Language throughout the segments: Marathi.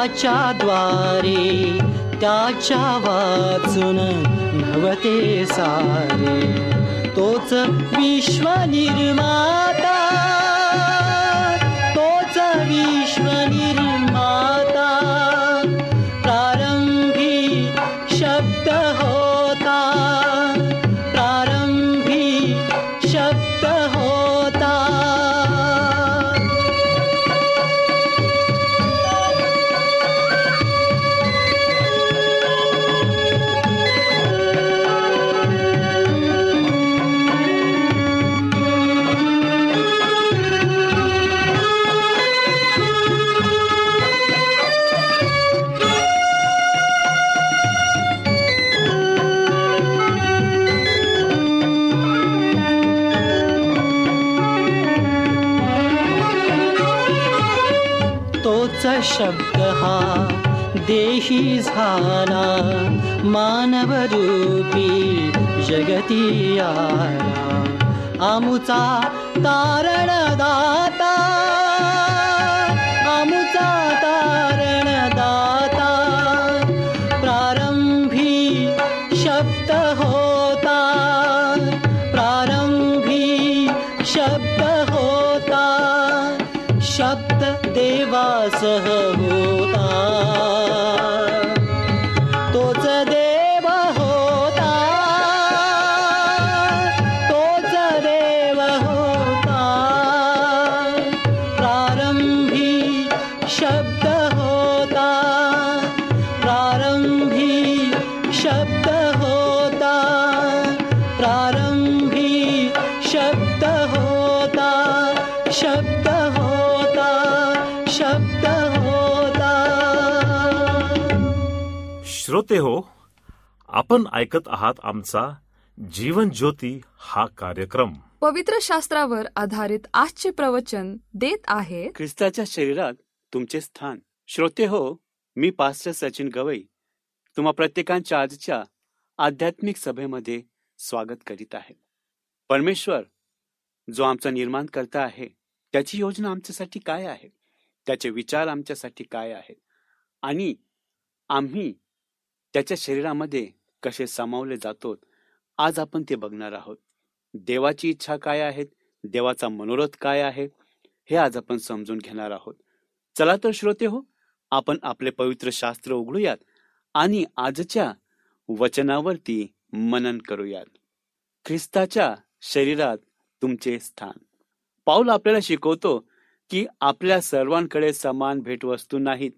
त्याच्याद्वारे त्याच्या वाचून नवते सारे. तोच विश्व निर्माता तारणदाताणदाता प्रारम्भी शब्द होता। प्रारम्भी शब्द होता। शब्द देवासः आपण ऐकत आहात आमचा जीवन ज्योती हा कार्यक्रम. पवित्र शास्त्रावर आधारित आजचे प्रवचन देत आहे ख्रिस्ताच्या शरीरात तुमचे स्थान. श्रोते हो मी पास्टर सचिन गवई. तुम्हा प्रत्येकांच्या आजच्या आध्यात्मिक सभेमध्ये स्वागत करीत आहे. परमेश्वर जो आमचा निर्माण करता आहे त्याची योजना आमच्यासाठी काय आहे? त्याचे विचार आमच्यासाठी काय आहेत आणि आम्ही त्याच्या शरीरामध्ये कसे सामावले जातो आज आपण ते बघणार आहोत. देवाची इच्छा काय आहे देवाचा मनोरथ काय आहे? हे आज आपण समजून घेणार आहोत. चला तर श्रोते हो आपण आपले पवित्र शास्त्र उघडूयात आणि आजच्या वचनावरती मनन करूयात. ख्रिस्ताच्या शरीरात तुमचे स्थान. पाऊल आपल्याला शिकवतो की आपल्या सर्वांकडे समान भेटवस्तू नाहीत.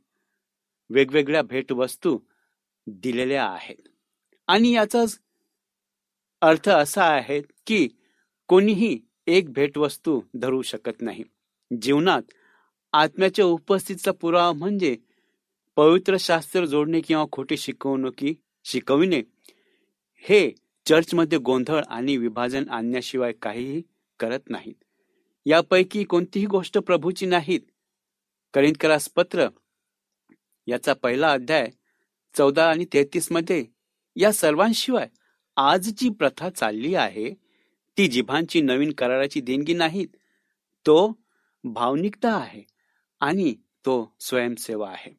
वेगवेगळ्या भेटवस्तू दिलेल्या आहेत. आणि याचाच अर्थ असा आहे की कोणीही एक भेटवस्तू धरू शकत नाही. जीवनात आत्म्याच्या उपस्थितीचा पुरावा म्हणजे पवित्र शास्त्र जोडणे किंवा खोटी शिकवणुकी शिकविणे हे चर्चमध्ये गोंधळ आणि विभाजन आणण्याशिवाय काहीही करत नाहीत. यापैकी कोणतीही गोष्ट प्रभूची नाहीत. करिंदकरास पत्र याचा पहिला अध्याय चौदा आणि तेहतीसमध्ये या सर्वांशिवाय आज जी प्रथा चालली आहे ती जिभांची नवीन कराराची देणगी नाहीत. तो भावनिकता आहे आणि तो स्वयंसेवा आहे.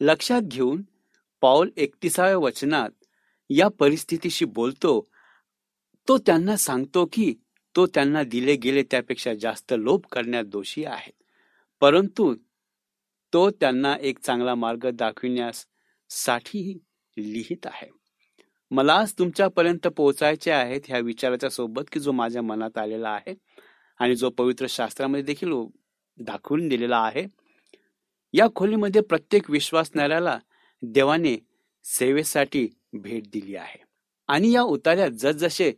लक्षात घेऊन पाऊल एकतीसाव्या वचनात या परिस्थितीशी बोलतो तो त्यांना सांगतो की तो त्यांना दिले गेले त्यापेक्षा जास्त लोभ करण्यात दोषी आहे. परंतु तो त्यांना एक चांगला मार्ग दाखविण्यास साठी लिहित आहे. मला आज तुमच्यापर्यंत पोहोचायचे आहेत ह्या विचाराच्या सोबत की जो माझ्या मनात आलेला आहे आणि जो पवित्र शास्त्रामध्ये देखील दाखवून दिलेला आहे. या खोलीमध्ये प्रत्येक विश्वासणाऱ्याला देवाने सेवेसाठी भेट दिली आहे. आणि या उतार्यात जसजसे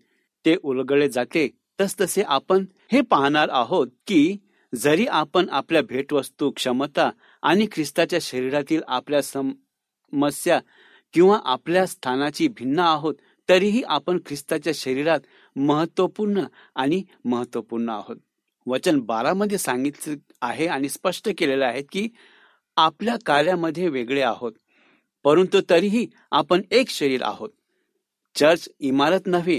ते उलगडले जाते तसतसे आपण हे पाहणार आहोत की जरी आपण आपल्या भेटवस्तू क्षमता आणि ख्रिस्ताच्या शरीरातील आपल्या समस्या किंवा आपल्या स्थानाची भिन्न आहोत तरीही आपण ख्रिस्ताच्या शरीरात महत्त्वपूर्ण आणि महत्त्वपूर्ण आहोत. वचन बारामध्ये सांगितले आहे आणि स्पष्ट केलेले आहे की आपल्या कार्यामध्ये वेगळे आहोत परंतु तरीही आपण एक शरीर आहोत. चर्च इमारत नव्हे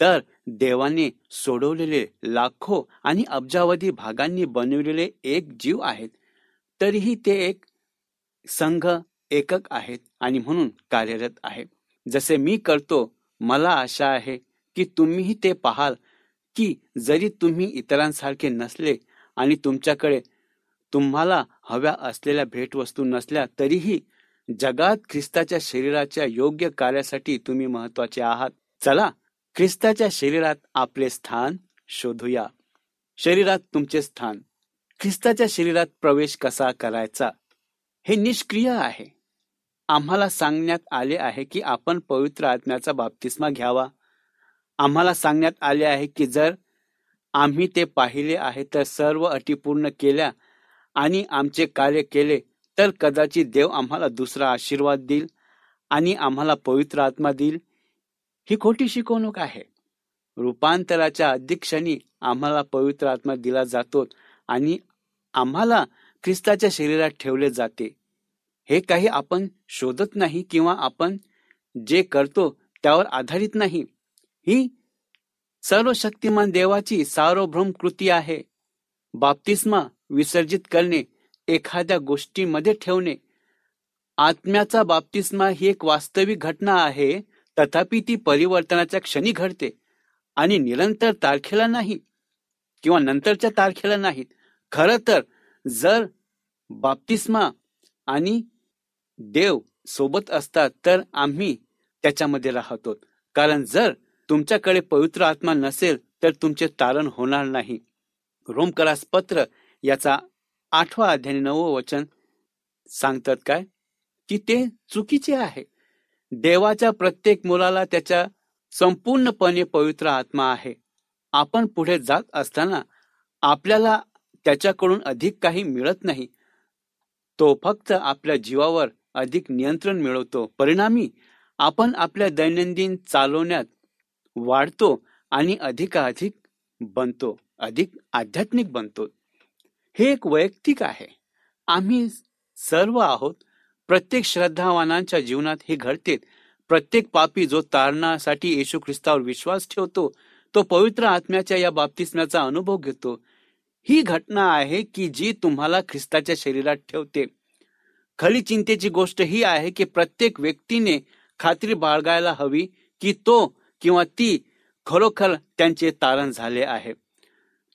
तर देवाने सोडवलेले लाखो आणि अब्जावधी भागांनी बनवलेले एक जीव आहेत तरीही ते एक संघ एकक आहेत आणि म्हणून कार्यरत आहे. जसे मी करतो मला आशा आहे की तुम्हीही ते पाहाल की जरी तुम्ही इतरांसारखे नसले आणि तुमच्याकडे तुम्हाला हव्या असलेल्या भेटवस्तू नसल्या तरीही जगात ख्रिस्ताच्या शरीराच्या योग्य कार्यासाठी तुम्ही महत्त्वाचे आहात. चला ख्रिस्ताच्या शरीरात आपले स्थान शोधूया. शरीरात तुमचे स्थान. ख्रिस्ताच्या शरीरात प्रवेश कसा करायचा? हे निष्क्रिय आहे. आम्हाला सांगण्यात आले आहे की आपण पवित्र आत्म्याचा बाप्तिस्मा घ्यावा. आम्हाला सांगण्यात आले आहे की जर आम्ही ते पाहिले आहे तर सर्व अटी पूर्ण केल्या आणि आमचे कार्य केले तर कदाचित देव आम्हाला दुसरा आशीर्वाद देईल आणि आम्हाला पवित्र आत्मा देईल. ही खोटी शिकवणूक आहे. रूपांतराच्या अध्यक्षांनी आम्हाला पवित्र आत्मा दिला जातो आणि आम्हाला ख्रिस्ताच्या शरीरात ठेवले जाते. हे काही आपण शोधत नाही किंवा आपण जे करतो त्यावर आधारित नाही. ही सर्व शक्तिमान देवाची सार्वभौम कृती आहे. बाप्तिस्मा विसर्जित करणे एखाद्या गोष्टीमध्ये ठेवणे. आत्म्याचा बाप्तिस्मा ही एक वास्तविक घटना आहे तथापि ती परिवर्तनाच्या क्षणी घडते आणि निरंतर तारखेला नाही किंवा नंतरच्या तारखेला नाहीत खर तर जर बाप्तिस्मा आणि देव सोबत असतात तर आम्ही त्याच्यामध्ये राहतो. कारण जर तुमच्याकडे पवित्र आत्मा नसेल तर तुमचे तारण होणार नाही. रोमकरास पत्र याचा आठवा अध्याय नवं वचन सांगतात काय? की ते चुकीचे आहे. देवाच्या प्रत्येक मुलाला त्याच्या संपूर्णपणे पवित्र आत्मा आहे. आपण पुढे जात असताना आपल्याला त्याच्याकडून अधिक काही मिळत नाही. तो फक्त आपल्या जीवावर अधिक नियंत्रण मिळवतो. परिणामी आपण आपल्या दैनंदिन चालवण्यात वाढतो आणि अधिकाधिक बनतो अधिक आध्यात्मिक बनतो. हे एक वैयक्तिक आहे. आम्ही सर्व आहोत. प्रत्येक श्रद्धावानांच्या जीवनात हे घडते. प्रत्येक पापी जो तारणासाठी येशू ख्रिस्तावर विश्वास ठेवतो तो पवित्र आत्म्याच्या या बाप्तिस्म्याचा अनुभव घेतो. ही घटना आहे की जी तुम्हाला ख्रिस्ताच्या शरीरात ठेवते. खरी चिंतेची गोष्ट ही आहे की प्रत्येक व्यक्तीने खात्री बाळगायला हवी की तो किंवा ती खरोखर त्यांचे तारण झाले आहे.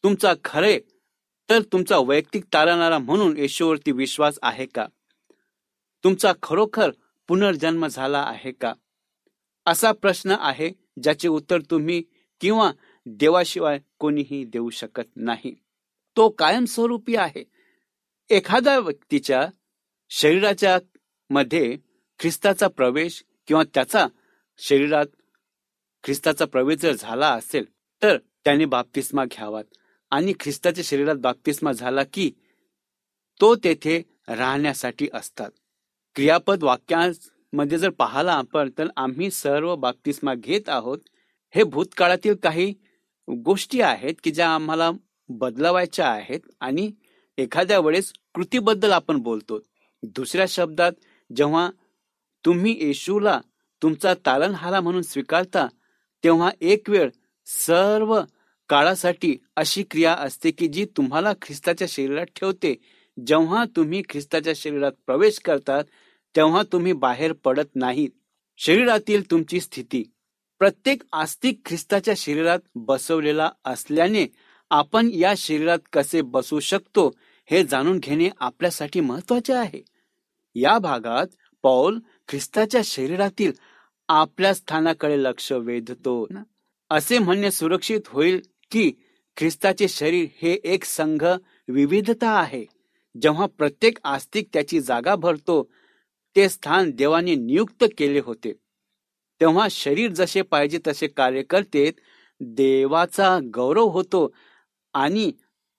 तुमचा खरे तर तुमचा वैयक्तिक तारणारा म्हणून येशूवरती विश्वास आहे का? तुमचा खरोखर पुनर्जन्म झाला आहे का? असा प्रश्न आहे ज्याचे उत्तर तुम्ही किंवा देवाशिवाय कोणीही देऊ शकत नाही. तो कायमस्वरूपी आहे. एखाद्या व्यक्तीच्या शरीराच्या मध्ये ख्रिस्ताचा प्रवेश किंवा त्याचा शरीरात ख्रिस्ताचा प्रवेश जर झाला असेल तर त्याने बाप्तिस्मा घ्यावात. आणि ख्रिस्ताच्या शरीरात बाप्तिस्मा झाला की तो तेथे राहण्यासाठी असतात. क्रियापद वाक्यांमध्ये जर पाहिला आपण तर आम्ही सर्व बाप्तिस्मा घेत आहोत. हे भूतकाळातील काही गोष्टी आहेत की ज्या आम्हाला बदलवायच्या आहेत आणि एखाद्या वेळेस कृतीबद्दल आपण बोलतो. दुसऱ्या शब्दात जेव्हा तुम्ही येशूला तुमचा तालनहारा म्हणून स्वीकारता तेव्हा एक वेळ सर्व काळासाठी अशी क्रिया असते की जी तुम्हाला ख्रिस्ताच्या शरीरात ठेवते. जेव्हा तुम्ही ख्रिस्ताच्या शरीरात प्रवेश करतात तेव्हा तुम्ही बाहेर पडत नाहीत. शरीरातील तुमची स्थिती. प्रत्येक आस्तिक ख्रिस्ताच्या शरीरात बसवलेला असल्याने आपण या शरीरात कसे बसू शकतो हे जाणून घेणे आपल्यासाठी महत्त्वाचे आहे. या भागात पौल ख्रिस्ताच्या शरीरातील आपल्या स्थानाकडे लक्ष वेधतो असे म्हणणे सुरक्षित होईल की ख्रिस्ताचे शरीर हे एक संघ विविधता आहे. जेव्हा प्रत्येक आस्तिक त्याची जागा भरतो ते स्थान देवाने नियुक्त केले होते. तेव्हा शरीर जसे पाहिजे तसे कार्य करते देवाचा गौरव होतो आणि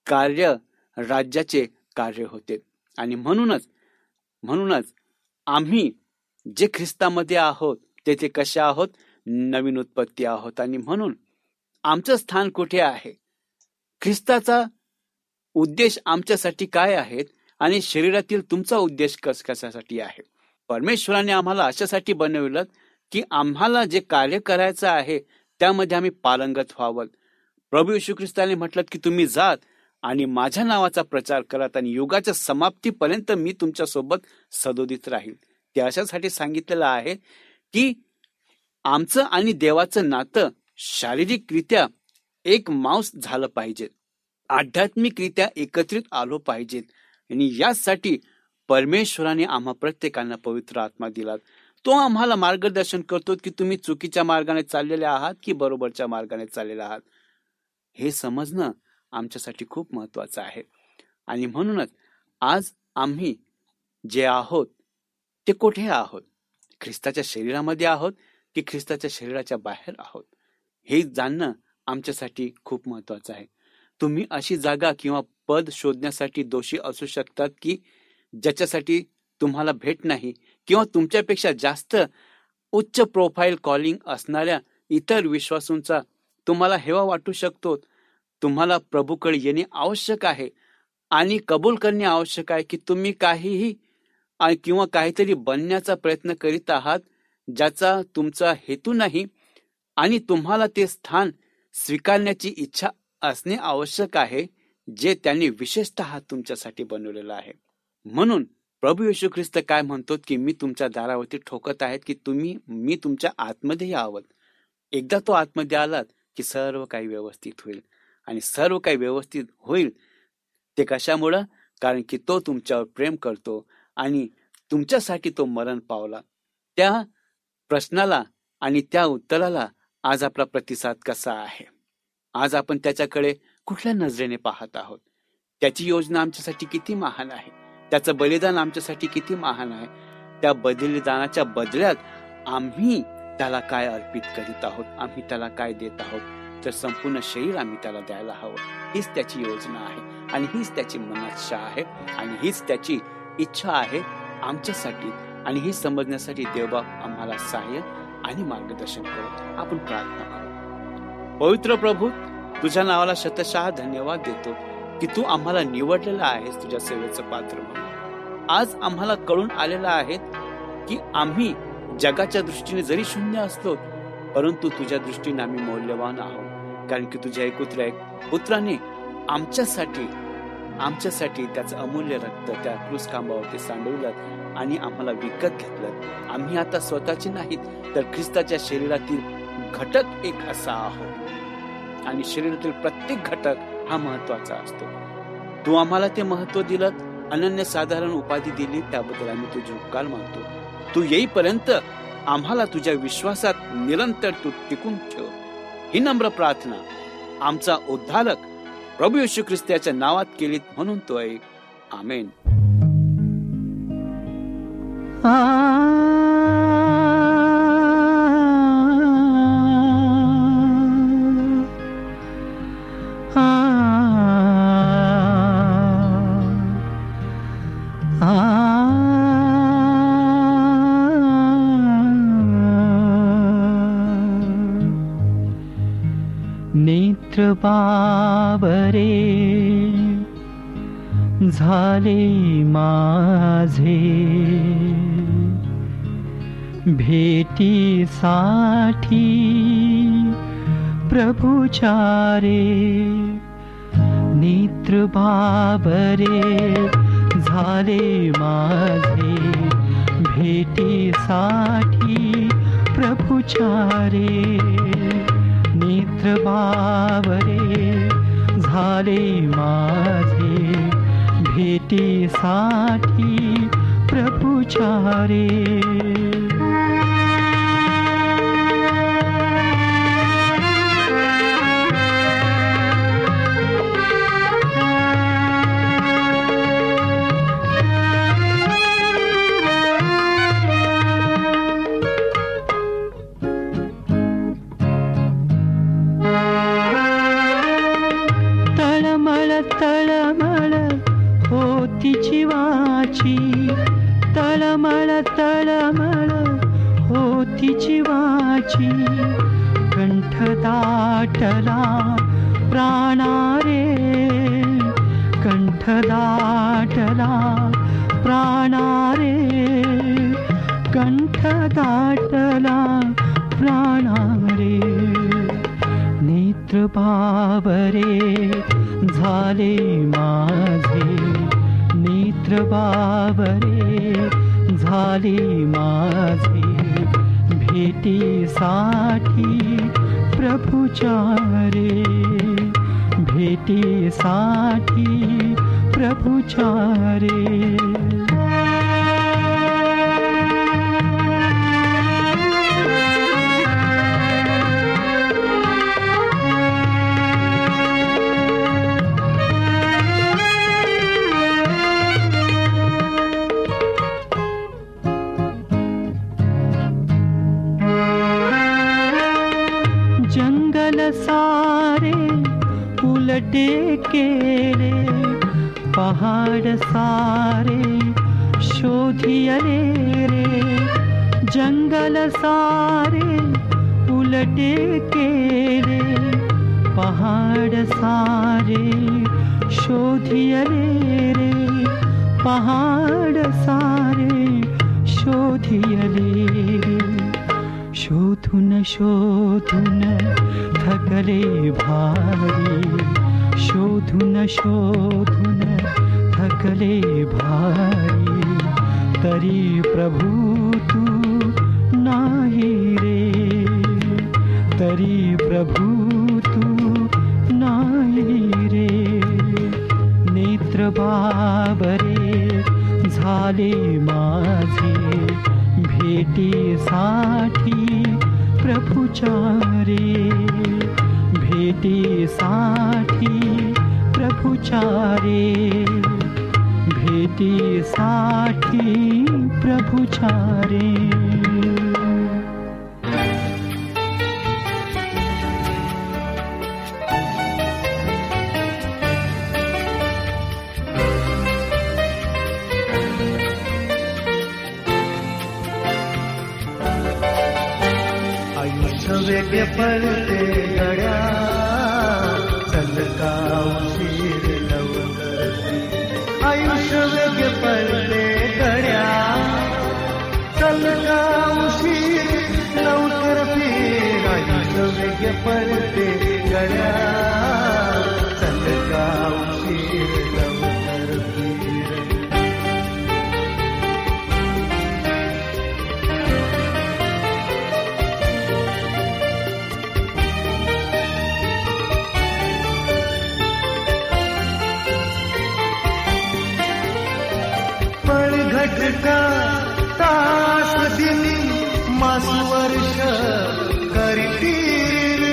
कार्य राज्याचे कार्य होते. आणि म्हणूनच म्हणूनच आम्ही जे ख्रिस्तामध्ये आहोत तेथे कशा आहोत? नवीन उत्पत्ती आहोत. आणि म्हणून आमचं स्थान कुठे आहे? ख्रिस्ताचा उद्देश आमच्यासाठी काय आहेत आणि शरीरातील तुमचा उद्देश कस कशासाठी आहे? परमेश्वराने आम्हाला अशासाठी बनविलं की आम्हाला जे कार्य करायचं आहे त्यामध्ये आम्ही पारंगत व्हावं. प्रभू येशू ख्रिस्ताने म्हटलं की तुम्ही जात आणि माझ्या नावाचा प्रचार करत आणि युगाच्या समाप्तीपर्यंत मी तुमच्यासोबत सदोदित राहील ते अशासाठी सांगितलेलं आहे की आमचं आणि देवाचं नातं शारीरिकरित्या एक मांस झालं पाहिजे. आध्यात्मिकरित्या एकत्रित आलो पाहिजेत आणि यासाठी परमेश्वराने आम्हा प्रत्येकांना पवित्र आत्मा दिला तो आम्हाला मार्गदर्शन करतो की तुम्ही चुकीच्या मार्गाने चाललेले आहात की बरोबरच्या मार्गाने चाललेले आहात. हे समजणं आमच्यासाठी खूप महत्वाचं आहे. आणि म्हणूनच आज आम्ही जे आहोत ते कुठे आहोत? ख्रिस्ताच्या शरीरामध्ये आहोत की ख्रिस्ताच्या शरीराच्या बाहेर आहोत? हे जाणणं आमच्यासाठी खूप महत्वाचं आहे. तुम्ही अशी जागा किंवा पद शोधण्यासाठी दोषी असू शकतात की ज्याच्यासाठी तुम्हाला भेट नाही किंवा तुमच्यापेक्षा जास्त उच्च प्रोफाईल कॉलिंग असणाऱ्या इतर विश्वासूंचा तुम्हाला हेवा वाटू शकतो तुम्हाला प्रभूकडे येणे आवश्यक आहे आणि कबूल करणे आवश्यक आहे की तुम्ही काहीही किंवा काहीतरी बनण्याचा प्रयत्न करीत आहात ज्याचा तुमचा हेतू नाही आणि तुम्हाला ते स्थान स्वीकारण्याची इच्छा असणे आवश्यक आहे जे त्यांनी विशेषतः तुमच्यासाठी बनवलेलं आहे. म्हणून प्रभू येशू ख्रिस्त काय म्हणतो की मी तुमच्या दारावरती ठोकत आहेत की तुम्ही मी तुमच्या आतमध्ये आहोत एकदा तो आतमध्ये आलात की सर्व काही व्यवस्थित होईल. आणि सर्व काही व्यवस्थित होईल. ते कशामुळं? कारण की तो तुमच्यावर प्रेम करतो आणि तुमच्यासाठी तो मरण पावला. त्या प्रश्नाला आणि त्या उत्तराला आज आपला प्रतिसाद कसा आहे? आज आपण त्याच्याकडे कुठल्या नजरेने पाहत आहोत? त्याची योजना आमच्यासाठी किती महान आहे? त्याचं बलिदान आमच्यासाठी किती महान आहे? त्या बलिदानाच्या बदल्यात आम्ही त्याला काय अर्पित करीत आहोत? आम्ही त्याला काय देत आहोत? तर संपूर्ण शरीर आम्ही त्याला द्यायला हवं. हीच त्याची योजना आहे आणि हीच त्याची मनाच्छा आहे आणि हीच त्याची इच्छा आहे आमच्यासाठी आणि हे समजण्यासाठी देवबाप आम्हाला सहाय्य आणि मार्गदर्शन करू आपण प्रार्थना करू. पवित्र प्रभू तुझ्या नावाला शतशः धन्यवाद देतो की तू आम्हाला निवडलेला आहेस तुझ्या सेवेचं पात्र म्हणून. आज आम्हाला कळून आलेलं आहे की आम्ही जगाच्या दृष्टीने जरी शून्य असलो परंतु तुझ्या दृष्टीने आम्ही मौल्यवान आहोत. कारण की तुझ्या एकुत्र्या एक पुत्राने आमच्यासाठी आमच्यासाठी त्याचं अमूल्य रक्त त्या क्रूस खांबावरती सांडवलं आणि आम्हाला विकत घेतलं. आम्ही आता स्वतःचे नाहीत तर ख्रिस्ताच्या शरीरातील घटक एक असा आहोत. आणि शरीरातील प्रत्येक घटक हा महत्त्वाचा असतो. तू आम्हाला ते महत्त्व दिलं अनन्य साधारण उपाधी दिली त्याबद्दल आम्ही तुझे उपकार मानतो. तू येईपर्यंत आम्हाला तुझ्या विश्वासात निरंतर तू टिकून ठेव. ही नम्र प्रार्थना. आमचा उद्धारक प्रभू येशू ख्रिस्ताच्या नावात केलीत म्हणून तो आहे. आमेन. झाले माझे. भेटीसाठी प्रभुचारे नेत्र बाबरे झाले माझे. भेटीसाठी प्रभुचारे नेत्र बाबरे झाले माझे. भेटीसाठी प्रभुचारे नेत्र बाबरे झाले माझे भेटीसाठी प्रभुचारे भेटीसाठी प्रभुचारे पहाड सारे शोधियले रे पहाड सारे शोधियले रे शोधून शोधून थकले भारी। शोधून शोधून थकले भारी। तरी प्रभू तू करी प्रभू तू नाही रे. नेत्र बाबरे झाले माझे. भेटीसाठी प्रभुचारे. भेटीसाठी प्रभुचारे. भेटीसाठी प्रभुचारे. आयुष्य वेगळे पडते गड्या चलका उशीर लवकर आयुष्य वेगळे पडते गड्या चलका उशीर लवकर आयुष्य वेगळे पडते गड्या. घटका तास दिनी मास वर्ष करतील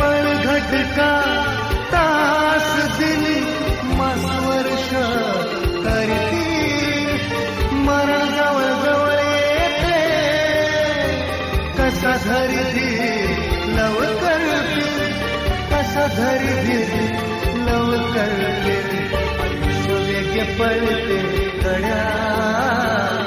पण घटका तास दिनी मास वर्ष करतील मरण जवळ जवळ येते. कसा धरी लव कसा धरी लवकर करतील आयुष्य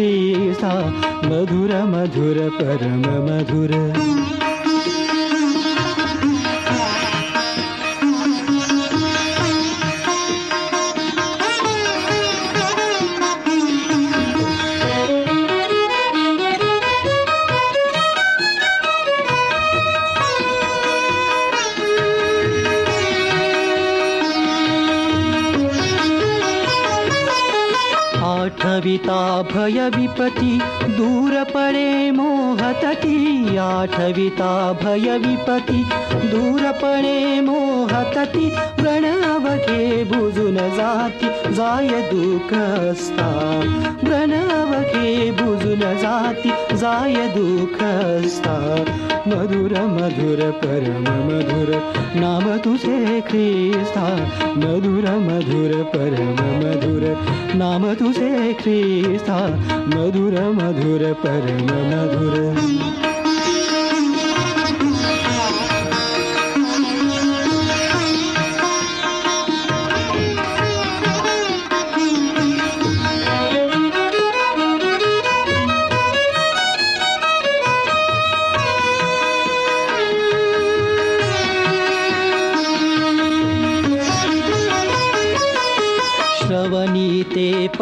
ख्रिसा मधुर मधुर परम मधुर आठविता भय विपति दूर पडे मोहतती आठविता भय विपति दूर पडे मोहतती प्रणव घे बुजून जाती जाय दुःखस्ता प्रणव घे बुजून जाती जाय दुःखस्ता मधुर मधुर परम मधुर नाम तुझे ख्रिस्ता। मधुर मधुर परम मधुर नाम तुझे ख्रिस्ता मधुर मधुर परम मधुर।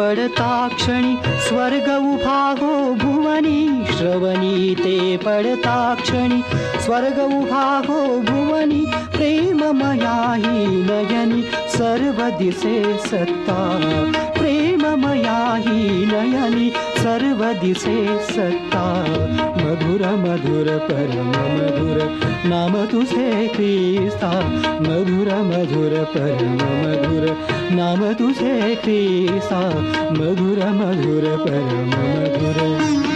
पढताक्षणि स्वर्ग उभागो भुवनि श्रवणी ते पढताक्षणि स्वर्ग उभागो भुवनि प्रेम मयाहि नयनि सर्वदिशे सत्ता प्रेम मया हि नयनि सर्व दिसे सत्ता मधुर मधुर परम मधुर नाम तुझे क्रिस्ता मधुर मधुर परम मधुर नाम तुझे ख्रिस्ता मधुर मधुर परम मधुर।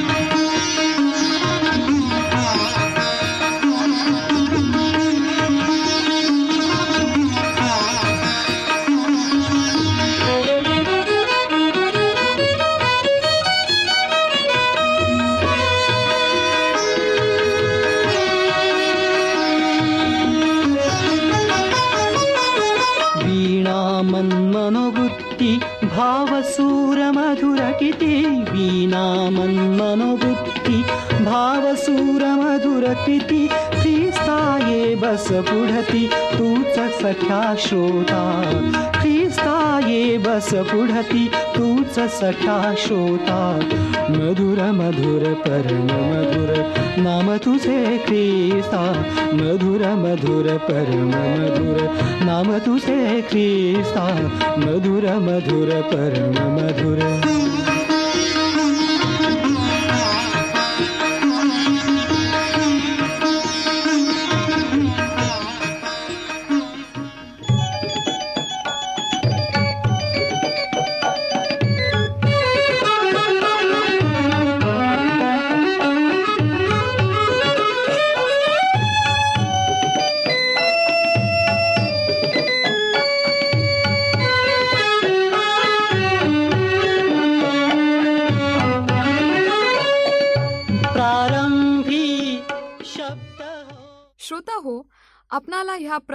सूरमधुरकृतिवीनामन्मनुभुक्ति भावसूरमधुरकितिः श्रीस्थाये बस पुढति तु च सख्या श्रोता श्रीस्ताये बस पुढति तु च सख्या श्रोता मधुर मधुर पर मधुर नाम तुझे ख्रिस्ता मधुर मधुर परम मधुर. नाम तुझे ख्रिस्ता मधुर मधुर परम मधुर.